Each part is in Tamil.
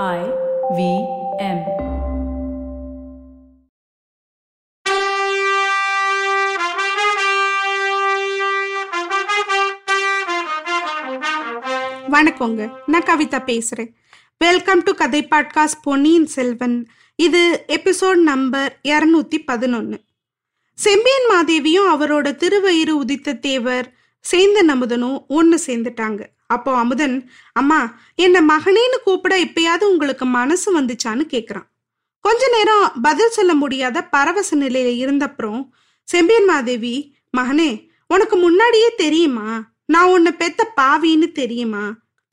I V M. வணக்கங்க. நான் கவிதா பேசுறேன். வெல்கம் டு கதை பாட்காஸ்ட் பொன்னியின் செல்வன். இது எபிசோட் நம்பர் இரநூத்தி பதினொன்னு. செம்பியன் மாதேவியும் அவரோட திருவயிறு உதித்த தேவர் சேந்தன் அமுதனும் ஒன்று சேர்ந்துட்டாங்க. அப்போ அமுதன் அம்மா என்ன மகனேன்னு கூப்பிட இப்பயாவது உங்களுக்கு மனசு வந்துச்சான்னு கேக்குறான். கொஞ்ச நேரம் பதில் சொல்ல முடியாத பரவச நிலையில இருந்தப்புறம் செம்பியன் மாதேவி மகனே உனக்கு முன்னாடியே தெரியுமா? நான் உன்னை பெத்த பாவின்னு தெரியுமா?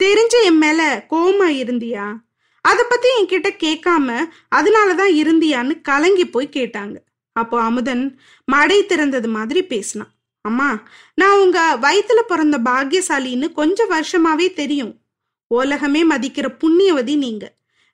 தெரிஞ்சு என் மேல கோமா இருந்தியா? அத பத்தி என்கிட்ட கேட்காம அதனாலதான் இருந்தியான்னு கலங்கி போய் கேட்டாங்க. அப்போ அமுதன் மடை திறந்தது மாதிரி பேசினான். அம்மா நான் உங்க வயிற்றுல பிறந்த பாக்கியசாலின்னு கொஞ்சம் வருஷமாவே தெரியும். உலகமே மதிக்கிற புண்ணியவதி நீங்க.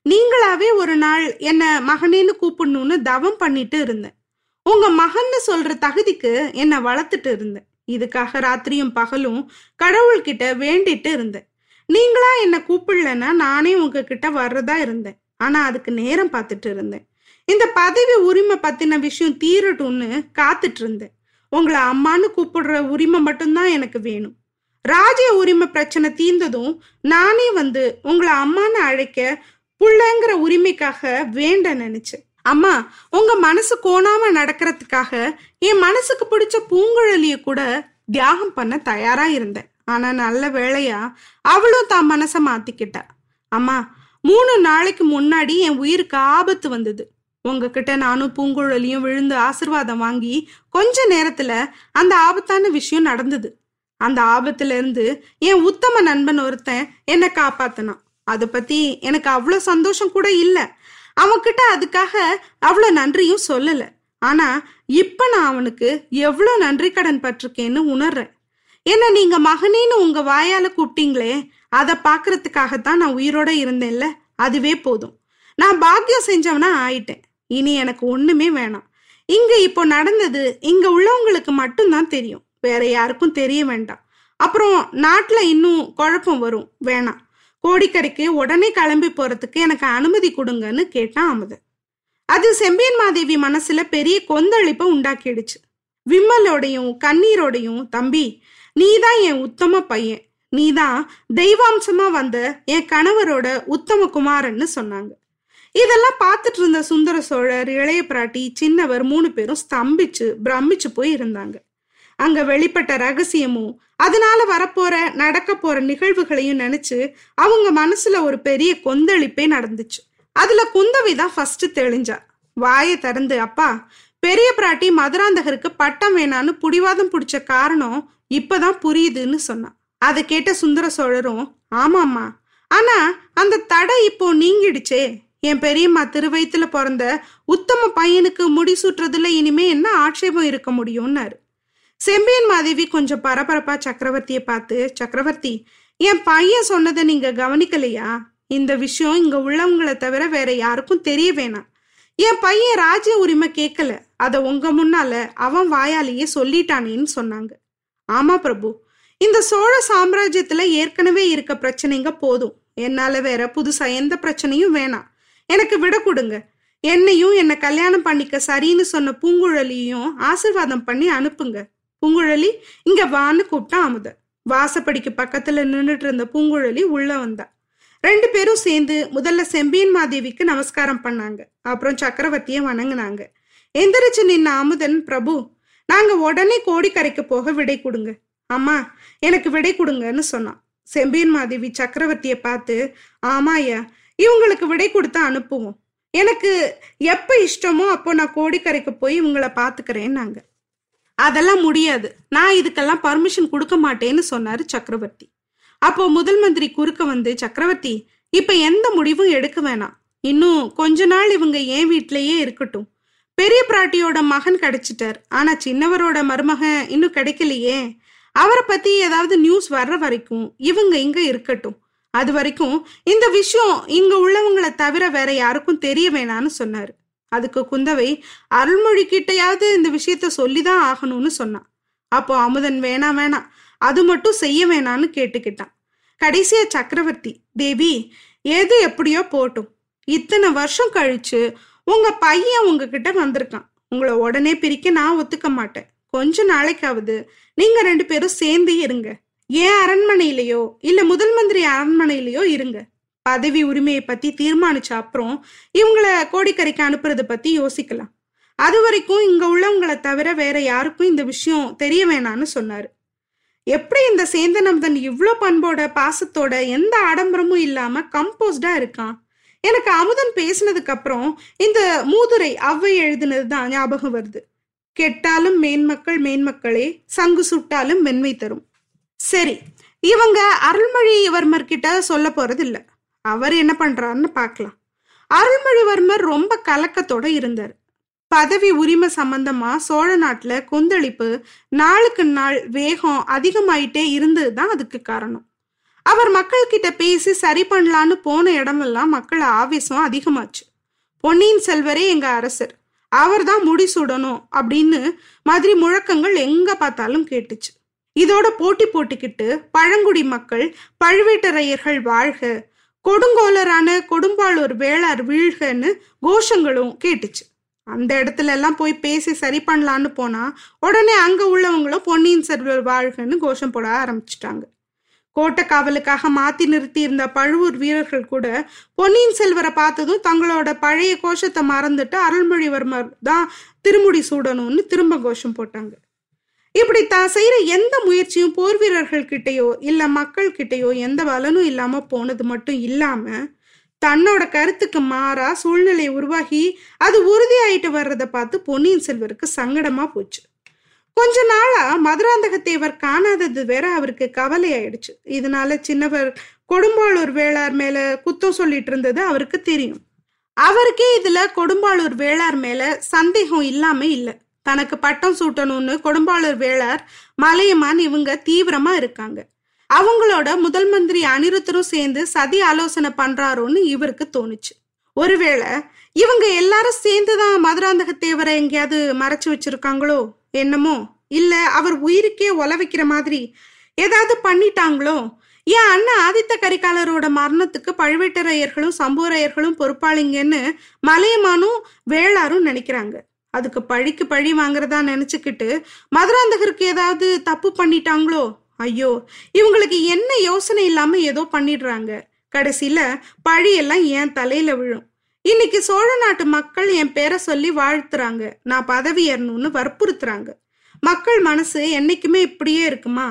நீங்களாவே ஒரு நாள் என்ன மகனேன்னு கூப்பிடணும்னு தவம் பண்ணிட்டு இருந்தேன். உங்க மகன்னு சொல்ற தகுதிக்கு என்னை வளர்த்துட்டு இருந்தேன். இதுக்காக ராத்திரியும் பகலும் கடவுள்கிட்ட வேண்டிட்டு இருந்தேன். நீங்களா என்ன கூப்பிடலன்னா நானே உங்ககிட்ட வர்றதா இருந்தேன். ஆனா அதுக்கு நேரம் பார்த்துட்டு இருந்தேன். இந்த பதவி உரிமை பத்தின விஷயம் தீரட்டும்னு காத்துட்டு இருந்தேன். உங்களை அம்மான்னு கூப்பிடுற உரிமை மட்டும்தான் எனக்கு வேணும். ராஜ்ய உரிமை பிரச்சனை தீர்ந்ததும் நானே வந்து உங்களை அம்மான்னு அழைக்க புள்ளங்கிற உரிமைக்காக வேண்ட நினைச்சேன். அம்மா உங்க மனசு கோணாம நடக்கிறதுக்காக என் மனசுக்கு பிடிச்ச பூங்குழலிய கூட தியாகம் பண்ண தயாரா இருந்தேன். ஆனா நல்ல வேளையா அவளும் தான் மனசை மாத்திக்கிட்டா. அம்மா மூணு நாளைக்கு முன்னாடி என் உயிருக்கு ஆபத்து வந்தது. உங்ககிட்ட நானும் பூங்குழலியும் விழுந்து ஆசிர்வாதம் வாங்கி கொஞ்ச நேரத்துல அந்த ஆபத்தான விஷயம் நடந்தது. அந்த ஆபத்துல இருந்து என் உத்தம நண்பன் ஒருத்தன் என்னை காப்பாத்தினான். அதை பத்தி எனக்கு அவ்வளோ சந்தோஷம் கூட இல்லை. அவன்கிட்ட அதுக்காக அவ்வளோ நன்றியும் சொல்லல. ஆனா இப்ப நான் அவனுக்கு எவ்வளோ நன்றி கடன் பட்டிருக்கேன்னு உணர்றேன். என்ன நீங்க மகனேன்னு உங்க வாயால கூப்பிட்டீங்களே அதை பாக்குறதுக்காகத்தான் நான் உயிரோட இருந்தேன்ல? அதுவே போதும். நான் பாக்கியம் செஞ்சவனா ஆயிட்டேன். இனி எனக்கு ஒண்ணுமே வேணாம். இங்க இப்போ நடந்தது இங்க உள்ளவங்களுக்கு மட்டும்தான் தெரியும். வேற யாருக்கும் தெரிய வேண்டாம். அப்புறம் நாட்டுல இன்னும் குழப்பம் வரும். வேணாம். கோடிக்கரைக்கு உடனே கிளம்பி போறதுக்கு எனக்கு அனுமதி கொடுங்கன்னு கேட்டான் அமுதன் அது செம்பியன் மாதேவி மனசுல பெரிய கொந்தளிப்பை உண்டாக்கிடுச்சு. விம்மலோடையும் கண்ணீரோடையும் தம்பி நீதான் என் உத்தம பையன். நீதான் தெய்வாம்சமா வந்த என் கணவரோட உத்தம குமாரன்னு சொன்னாங்க. இதெல்லாம் பார்த்துட்டு இருந்த சுந்தர சோழர் இளைய பிராட்டி சின்னவர் மூணு பேரும் ஸ்தம்பிச்சு பிரமிச்சு போய் இருந்தாங்க. அங்க வெளிப்பட்ட ரகசியமும் அதனால வரப்போற நடக்க போற நிகழ்வுகளையும் நினைச்சு அவங்க மனசுல ஒரு பெரிய கொந்தளிப்பே நடந்துச்சு. அதுல குந்தவி தான் ஃபர்ஸ்ட் தெளிஞ்சா. வாயை திறந்து அப்பா பெரிய பிராட்டி மதுராந்தகருக்கு பட்டம் வேணான்னு புடிவாதம் பிடிச்ச காரணம் இப்பதான் புரியுதுன்னு சொன்னான் அதை கேட்ட சுந்தர சோழரும் ஆமாம்மா. ஆனா அந்த தடை இப்போ நீங்கிடுச்சே. என் பெரியம்மா திருவயத்துல பிறந்த உத்தம பையனுக்கு முடிசூட்டுறதுல இனிமே என்ன ஆட்சேபம் இருக்க முடியும்னாரு. செம்பியன் மாதேவி கொஞ்சம் பரபரப்பா சக்கரவர்த்திய பார்த்து சக்கரவர்த்தி என் பையன் சொன்னதை நீங்க கவனிக்கலையா? இந்த விஷயம் இங்க உள்ளவங்களை தவிர வேற யாருக்கும் தெரிய வேணாம். என் பையன் ராஜ்ய உரிமை கேட்கல. அத உங்க முன்னால அவன் வாயாலேயே சொல்லிட்டானேன்னு சொன்னாங்க. ஆமா பிரபு. இந்த சோழ சாம்ராஜ்யத்துல ஏற்கனவே இருக்க பிரச்சனைங்க போதும். என்னால வேற புதுசா எந்த பிரச்சனையும் வேணாம். எனக்கு விட கொடுங்க. என்னையும் என்னை கல்யாணம் பண்ணிக்க சரின்னு சொன்ன பூங்குழலியையும் ஆசிர்வாதம் பண்ணி அனுப்புங்க. பூங்குழலி இங்க வான்னு கூப்பிட்டான் அமுத. வாசப்படிக்கு பக்கத்துல நின்றுட்டு இருந்த பூங்குழலி உள்ள வந்தா. ரெண்டு பேரும் சேர்ந்து முதல்ல செம்பியன் மாதேவிக்கு நமஸ்காரம் பண்ணாங்க. அப்புறம் சக்கரவர்த்திய வணங்கினாங்க. எந்திரிச்சு நின்ன அமுதன் பிரபு நாங்க உடனே கோடிக்கரைக்கு போக விடை கொடுங்க. அம்மா எனக்கு விடை கொடுங்கன்னு சொன்னான். செம்பியன் மாதேவி சக்கரவர்த்திய பார்த்து ஆமாயா இவங்களுக்கு விடை கொடுத்து அனுப்புவோம். எனக்கு எப்ப இஷ்டமோ அப்போ நான் கோடிக்கரைக்கு போய் இவங்கள பாத்துக்கிறேன்னாங்க அதெல்லாம் முடியாது. நான் இதுக்கெல்லாம் பர்மிஷன் கொடுக்க மாட்டேன்னு சொன்னாரு சக்கரவர்த்தி. அப்போ முதல் மந்திரி குறுக்க வந்து சக்கரவர்த்தி இப்ப எந்த முடிவும் எடுக்க வேணாம். இன்னும் கொஞ்ச நாள் இவங்க ஏன் வீட்லயே இருக்கட்டும். பெரிய பிராட்டியோட மகன் கிடைச்சிட்டார். ஆனா சின்னவரோட மருமகன் இன்னும் கிடைக்கலையே. அவரை பத்தி ஏதாவது நியூஸ் வர்ற வரைக்கும் இவங்க இங்க இருக்கட்டும். அது வரைக்கும் இந்த விஷயம் இங்க உள்ளவங்களை தவிர வேற யாருக்கும் தெரிய வேணான்னு சொன்னாரு. அதுக்கு குந்தவை அருள்மொழி கிட்டையாவது இந்த விஷயத்த சொல்லிதான் ஆகணும்னு சொன்னான் அப்போ அமுதன் வேணாம் வேணாம் அது மட்டும் செய்ய வேணான்னு கேட்டுக்கிட்டான். கடைசியா சக்கரவர்த்தி தேவி எது எப்படியோ போட்டும். இத்தனை வருஷம் கழிச்சு உங்க பையன் உங்ககிட்ட வந்திருக்கான். உங்களை உடனே பிரிக்க நான் ஒத்துக்க மாட்டேன். கொஞ்ச நாளைக்காவது நீங்க ரெண்டு பேரும் சேர்ந்து இருங்க. ஏன் அரண்மனையிலயோ? இல்ல முதல் மந்திரி அரண்மனையிலயோ இருங்க. பதவி உரிமையை பத்தி தீர்மானிச்ச அப்புறம் இவங்கள கோடிக்கரைக்கு அனுப்புறது பத்தி யோசிக்கலாம். அது வரைக்கும் இங்க உள்ளவங்களை தவிர வேற யாருக்கும் இந்த விஷயம் தெரிய வேணான்னு சொன்னாரு. எப்படி இந்த சேந்தனம்தன் இவ்வளோ பண்போட பாசத்தோட எந்த ஆடம்பரமும் இல்லாம கம்போஸ்டா இருக்கான்? எனக்கு அமுதன் பேசினதுக்கு அப்புறம் இந்த மூதுரை அவ்வை எழுதினது தான் ஞாபகம் வருது. கெட்டாலும் மேன்மக்கள் மேன்மக்களே சங்கு சுட்டாலும் மென்மை தரும். சரி இவங்க அருள்மொழிவர்மர் கிட்ட சொல்ல போறது இல்ல அவர் என்ன பண்றாருன்னு பார்க்கலாம். அருள்மொழிவர்மர் ரொம்ப கலக்கத்தோட இருந்தார். பதவி உரிமை சம்பந்தமா சோழ நாட்டுல கொந்தளிப்பு நாளுக்கு நாள் வேகம் அதிகமாயிட்டே இருந்தது தான் அதுக்கு காரணம். அவர் மக்கள் கிட்ட பேசி சரி பண்ணலான்னு போன இடமெல்லாம் மக்கள் ஆவேசம் அதிகமாச்சு. பொன்னியின் செல்வரே எங்க அரசர் அவர் தான் முடிசூடணும் அப்படின்னு மாதிரி முழக்கங்கள் எங்க பார்த்தாலும் கேட்டுச்சு. இதோட போட்டி போட்டுக்கிட்டு பழங்குடி மக்கள் பழுவேட்டரையர்கள் வாழ்க. கொடுங்கோலரான கொடும்பாளூர் வேளார் வீழ்கன்னு கோஷங்களும் கேட்டுச்சு. அந்த இடத்துல எல்லாம் போய் பேசி சரி பண்ணலான்னு போனா உடனே அங்க உள்ளவங்களும் பொன்னியின் செல்வர் வாழ்கன்னு கோஷம் போட ஆரம்பிச்சிட்டாங்க. கோட்டை காவலுக்காக மாத்தி நிறுத்தி இருந்த பழுவூர் வீரர்கள் கூட பொன்னியின் செல்வரை பார்த்ததும் தங்களோட பழைய கோஷத்தை மறந்துட்டு அருள்மொழிவர்மர் தான் திருமுடி சூடணும்னு திரும்ப கோஷம் போட்டாங்க. இப்படி தான் செய்கிற எந்த முயற்சியும் போர் வீரர்கள் இல்லை இல்ல மக்கள் கிட்டேயோ எந்த பலனும் இல்லாமல் போனது மட்டும் இல்லாமல் தன்னோட கருத்துக்கு மாறா சூழ்நிலை உருவாகி அது உறுதியாயிட்டு வர்றதை பார்த்து பொன்னியின் செல்வருக்கு சங்கடமா போச்சு. கொஞ்ச நாளா மதுராந்தகத்தேவர் காணாதது வேற அவருக்கு கவலை ஆயிடுச்சு இதனால சின்னவர் கொடும்பாளூர் வேளார் மேல குத்தம் சொல்லிட்டு இருந்தது அவருக்கு தெரியும். அவருக்கே இதுல கொடும்பாளூர் வேளார் மேல சந்தேகம் இல்லாம இல்லை. தனக்கு பட்டம் சூட்டணும்னு கொடும்பாளூர் வேளார் மலையமான் இவங்க தீவிரமா இருக்காங்க. அவங்களோட முதல் மந்திரி அனிருத்தரும் சேர்ந்து சதி ஆலோசனை பண்றாரோன்னு இவருக்கு தோணுச்சு. ஒருவேளை இவங்க எல்லாரும் சேர்ந்துதான் மதுராந்தகத்தேவரை எங்கேயாவது மறைச்சு வச்சிருக்காங்களோ என்னமோ? இல்ல அவர் உயிருக்கே ஒல வைக்கிற மாதிரி ஏதாவது பண்ணிட்டாங்களோ? என் அண்ணன் ஆதித்த கரிகாலரோட மரணத்துக்கு பழுவேட்டரையர்களும் சம்பூரையர்களும் பொறுப்பாளிங்கன்னு மலையமானும் வேளாரும் நினைக்கிறாங்க. அதுக்கு பழிக்கு பழி வாங்குறதா நினைச்சுக்கிட்டு மதுராந்தகருக்கு ஏதாவது தப்பு பண்ணிட்டாங்களோ? ஐயோ இவங்களுக்கு என்ன யோசனை இல்லாம ஏதோ பண்ணிடுறாங்க. கடைசியில பழியெல்லாம் என் தலையில விழும். இன்னைக்கு சோழ நாட்டு மக்கள் என் பேரை சொல்லி வாழ்த்துறாங்க. நான் பதவி ஏறணும்னு வற்புறுத்துறாங்க. மக்கள் மனசு என்னைக்குமே இப்படியே இருக்குமா?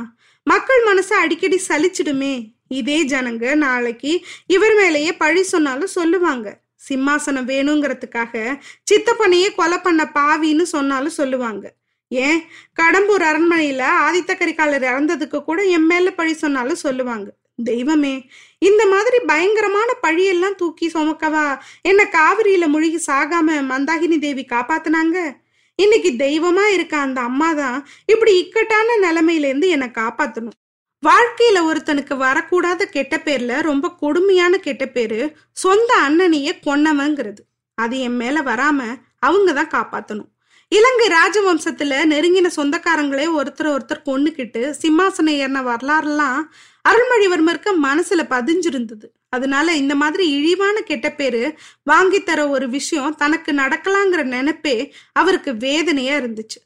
மக்கள் மனசு அடிக்கடி சலிச்சிடுமே. இதே ஜனங்க நாளைக்கு இவர் மேலேயே பழி சொன்னாலும் சொல்லுவாங்க. சிம்மாசனம் வேணுங்கிறதுக்காக சித்தப்பனையே கொலை பண்ண பாவின்னு சொன்னாலும் சொல்லுவாங்க. ஏன்? கடம்பூர் அரண்மனையில ஆதித்த கரிகாலர் இறந்ததுக்கு கூட என் மேல பழி சொன்னாலும் சொல்லுவாங்க. தெய்வமே இந்த மாதிரி பயங்கரமான பழியெல்லாம் தூக்கி சுமக்கவா? என்ன காவிரியில முழுகி சாகாம மந்தாகினி தேவி காப்பாத்தினாங்க? இன்னைக்கு தெய்வமா இருக்க அந்த அம்மா தான் இப்படி இக்கட்டான நிலைமையில இருந்து என்னை காப்பாத்தணும். வாழ்க்கையில ஒருத்தனுக்கு வரக்கூடாத கெட்ட பேர்ல ரொம்ப கொடுமையான கெட்ட பேரு சொந்த அண்ணனையே கொன்னவங்கிறது. அது என் மேல வராம அவங்க தான் காப்பாத்தணும். இலங்கை ராஜவம்சத்துல நெருங்கின சொந்தக்காரங்களே ஒருத்தர் ஒருத்தர் கொன்னுக்கிட்டு சிம்மாசனம் ஏறின வரலாறுலாம் அருள்மொழிவர்மருக்கு மனசுல பதிஞ்சிருந்தது. அதனால இந்த மாதிரி இழிவான கெட்ட பேரு வாங்கி தர ஒரு விஷயம் தனக்கு நடக்கலாங்கிற நினைப்பே அவருக்கு வேதனையா இருந்துச்சு.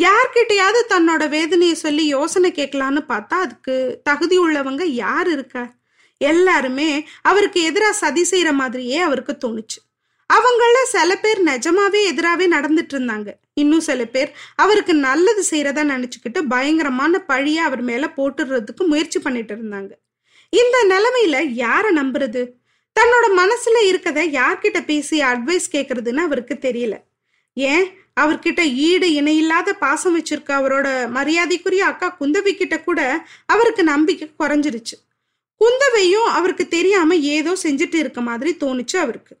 யார்கிட்டயாவது தன்னோட வேதனையை சொல்லி யோசனை கேட்கலான்னு பார்த்தா அதுக்கு தகுதி உள்ளவங்க யார் இருக்கா? எல்லாருமே அவருக்கு எதிராக சதி செய்யற மாதிரியே அவருக்கு தோணுச்சு. அவங்கள சில பேர் நிஜமாவே எதிராகவே நடந்துட்டு இருந்தாங்க. இன்னும் சில பேர் அவருக்கு நல்லது செய்யறதா நினைச்சுக்கிட்டு பயங்கரமான பழியை அவர் மேல போட்டுடுறதுக்கு முயற்சி பண்ணிட்டு இருந்தாங்க. இந்த நிலைமையில யாரை நம்புறது? தன்னோட மனசுல இருக்கதை யார்கிட்ட பேசி அட்வைஸ் கேட்கறதுன்னு அவருக்கு தெரியல. ஏன்? அவர்கிட்ட ஈடு இணையில்லாத பாசம் வச்சிருக்க அவரோட மரியாதைக்குரிய அக்கா குந்தவி கிட்ட கூட அவருக்கு நம்பிக்கை குறைஞ்சிருச்சு. குந்தவையும் அவருக்கு தெரியாம ஏதோ செஞ்சுட்டு இருக்க மாதிரி தோணுச்சு அவருக்கு.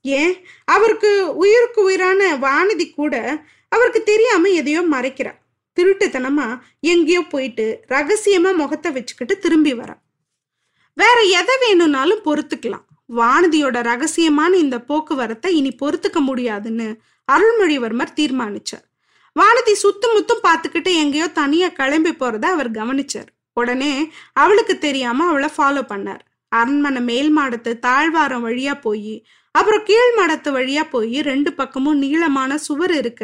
ஏன்? அவருக்கு உயிருக்கு உயிரான வானதி கூட அவருக்கு தெரியாம எதையோ மறைக்கிறா. திருட்டுத்தனமா எங்கேயோ போயிட்டு ரகசியமா முகத்தை வச்சுக்கிட்டு திரும்பி வரா. வேற எதை வேணும்னாலும் பொறுத்துக்கலாம். வானதியோட ரகசியமான இந்த போக்குவரத்தை இனி பொறுத்துக்க முடியாதுன்னு அருள்மொழிவர்மர் தீர்மானிச்சார். வானதி சுத்தும் முத்தும் பார்த்துக்கிட்டு எங்கேயோ தனியா கிளம்பி போறத அவர் கவனிச்சார். உடனே அவளுக்கு தெரியாம அவளை ஃபாலோ பண்ணார். அரண்மனை மேல் மாடத்து தாழ்வாரம் வழியா போய் அப்புறம் கீழ் மாடத்து வழியா போய் ரெண்டு பக்கமும் நீளமான சுவர் இருக்க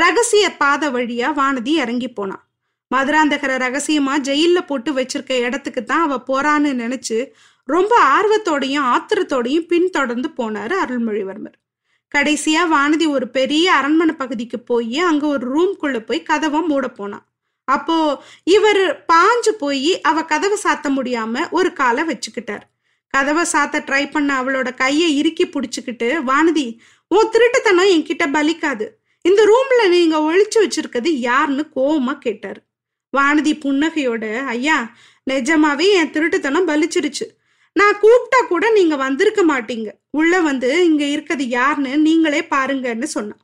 ரகசிய பாதை வழியா வானதி இறங்கி போனான் மதுராந்தகரை ரகசியமா ஜெயில போட்டு வச்சிருக்க இடத்துக்கு தான் அவ போறான்னு நினைச்சு ரொம்ப ஆர்வத்தோடையும் ஆத்திரத்தோடையும் பின்தொடர்ந்து போனாரு அருள்மொழிவர்மர். கடைசியா வானதி ஒரு பெரிய அரண்மனை பகுதிக்கு போய் அங்க ஒரு ரூம்குள்ள போய் கதவை மூட போனான் அப்போ இவர் பாஞ்சு போய் அவ கதவை சாத்த முடியாம ஒரு காலை வச்சுக்கிட்டார். கதவை சாத்த ட்ரை பண்ண அவளோட கையை இறுக்கி பிடிச்சிக்கிட்டு வானதி உன் திருட்டுத்தனம் என்கிட்ட பலிக்காது. இந்த ரூம்ல நீங்க ஒழிச்சு வச்சிருக்கிறது யாருன்னு கோவமா கேட்டார். வானதி புன்னகையோட ஐயா நிஜமாவே என் திருட்டுத்தனம் பலிச்சிருச்சு. நான் கூப்பிட்டா கூட நீங்க வந்திருக்க மாட்டீங்க. உள்ள வந்து இங்க இருக்கிறது யாருன்னு நீங்களே பாருங்கன்னு சொன்னான்.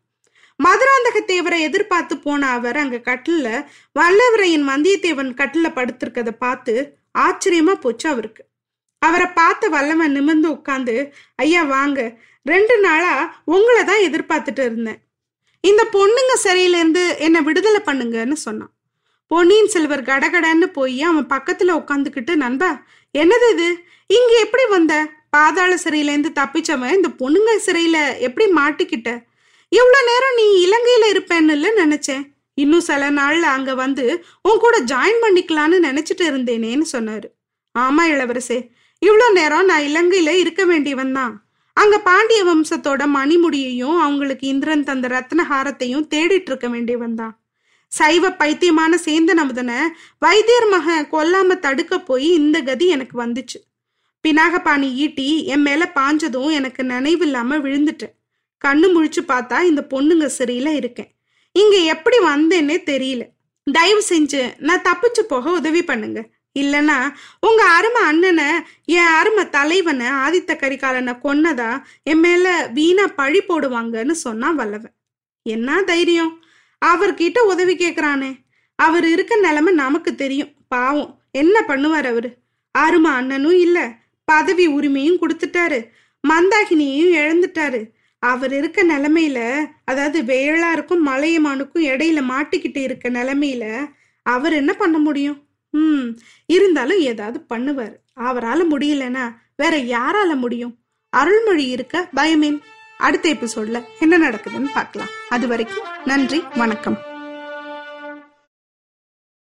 மதுராந்தக தேவரை எதிர்பார்த்து போன அவர் அங்க கட்டில வல்லவரையின் வந்தியத்தேவன் கட்டில படுத்திருக்கத பார்த்து ஆச்சரியமா போச்சு அவருக்கு. அவரை பார்த்த வல்லவன் நிமிர்ந்து உட்காந்து ஐயா வாங்க. ரெண்டு நாளா உங்களை தான் எதிர்பார்த்துட்டு இருந்தேன். இந்த பொண்ணுங்க சிறையிலேருந்து என்னை விடுதலை பண்ணுங்கன்னு சொன்னான். பொன்னியின் செல்வர் கடகடன்னு போய் அவன் பக்கத்துல உட்காந்துக்கிட்டு நண்பா என்னது இது? இங்க எப்படி வந்த? பாதாள சிறையிலேருந்து தப்பிச்சவன் இந்த பொண்ணுங்க சிறையில எப்படி மாட்டிக்கிட்ட? இவ்வளவு நேரம் நீ இலங்கையில இருப்பேன்னு நினைச்சேன். இன்னும் சில நாள்ல அங்க வந்து உன் கூட ஜாயின் பண்ணிக்கலான்னு நினைச்சிட்டு இருந்தேனேன்னு சொன்னாரு. ஆமா இளவரசே. இவ்வளோ நேரம் நான் இலங்கையில இருக்க வேண்டியவன் தான். அங்க பாண்டிய வம்சத்தோட மணிமுடியையும் அவங்களுக்கு இந்திரன் தந்த ரத்ன ஹாரத்தையும் தேடிட்டு இருக்க வேண்டியவன் தான். சைவ பைத்தியமான சேந்தன் அமுதனை வைத்தியர் மகன் கொல்லாம தடுக்க போய் இந்த கதி எனக்கு வந்துச்சு. பினாகபாணி ஈட்டி என் மேல பாஞ்சதும் எனக்கு நினைவில்லாம விழுந்துட்டேன். கண்ணு முழிச்சு பார்த்தா இந்த பொண்ணுங்க சிறையில இருக்கேன். இங்க எப்படி வந்தேன்னே தெரியல. தயவு செஞ்சு நான் தப்பிச்சு போக உதவி பண்ணுங்க. இல்லனா உங்க அருமை அண்ணனை என் அருமை தலைவனை ஆதித்த கரிகாலனை கொன்னதா என் மேல வீணா பழி போடுவாங்கன்னு சொன்னா வல்லவன். என்ன தைரியம்? அவர்கிட்ட உதவி கேக்குறானே. அவர் இருக்க நிலைமை நமக்கு தெரியும். பாவம். என்ன பண்ணுவார் அவரு? அருமா அண்ணனும் இல்ல. பதவி உரிமையும் கொடுத்துட்டாரு. மந்தாகினியையும் இழந்துட்டாரு. அவர் இருக்க நிலைமையில அதாவது வேளாருக்கும் மலையமானுக்கும் இடையில மாட்டிக்கிட்டு இருக்க நிலைமையில அவர் என்ன பண்ண முடியும்? ம். இருந்தாலும் ஏதாவது பண்ணுவார். அவரால் முடியலன்னா வேற யாரால முடியும்? அருள்மொழி இருக்க பயமேன். அடுத்த எபிசோட்ல என்ன நடக்குதுன்னு பார்க்கலாம். அது வரைக்கும் நன்றி வணக்கம்.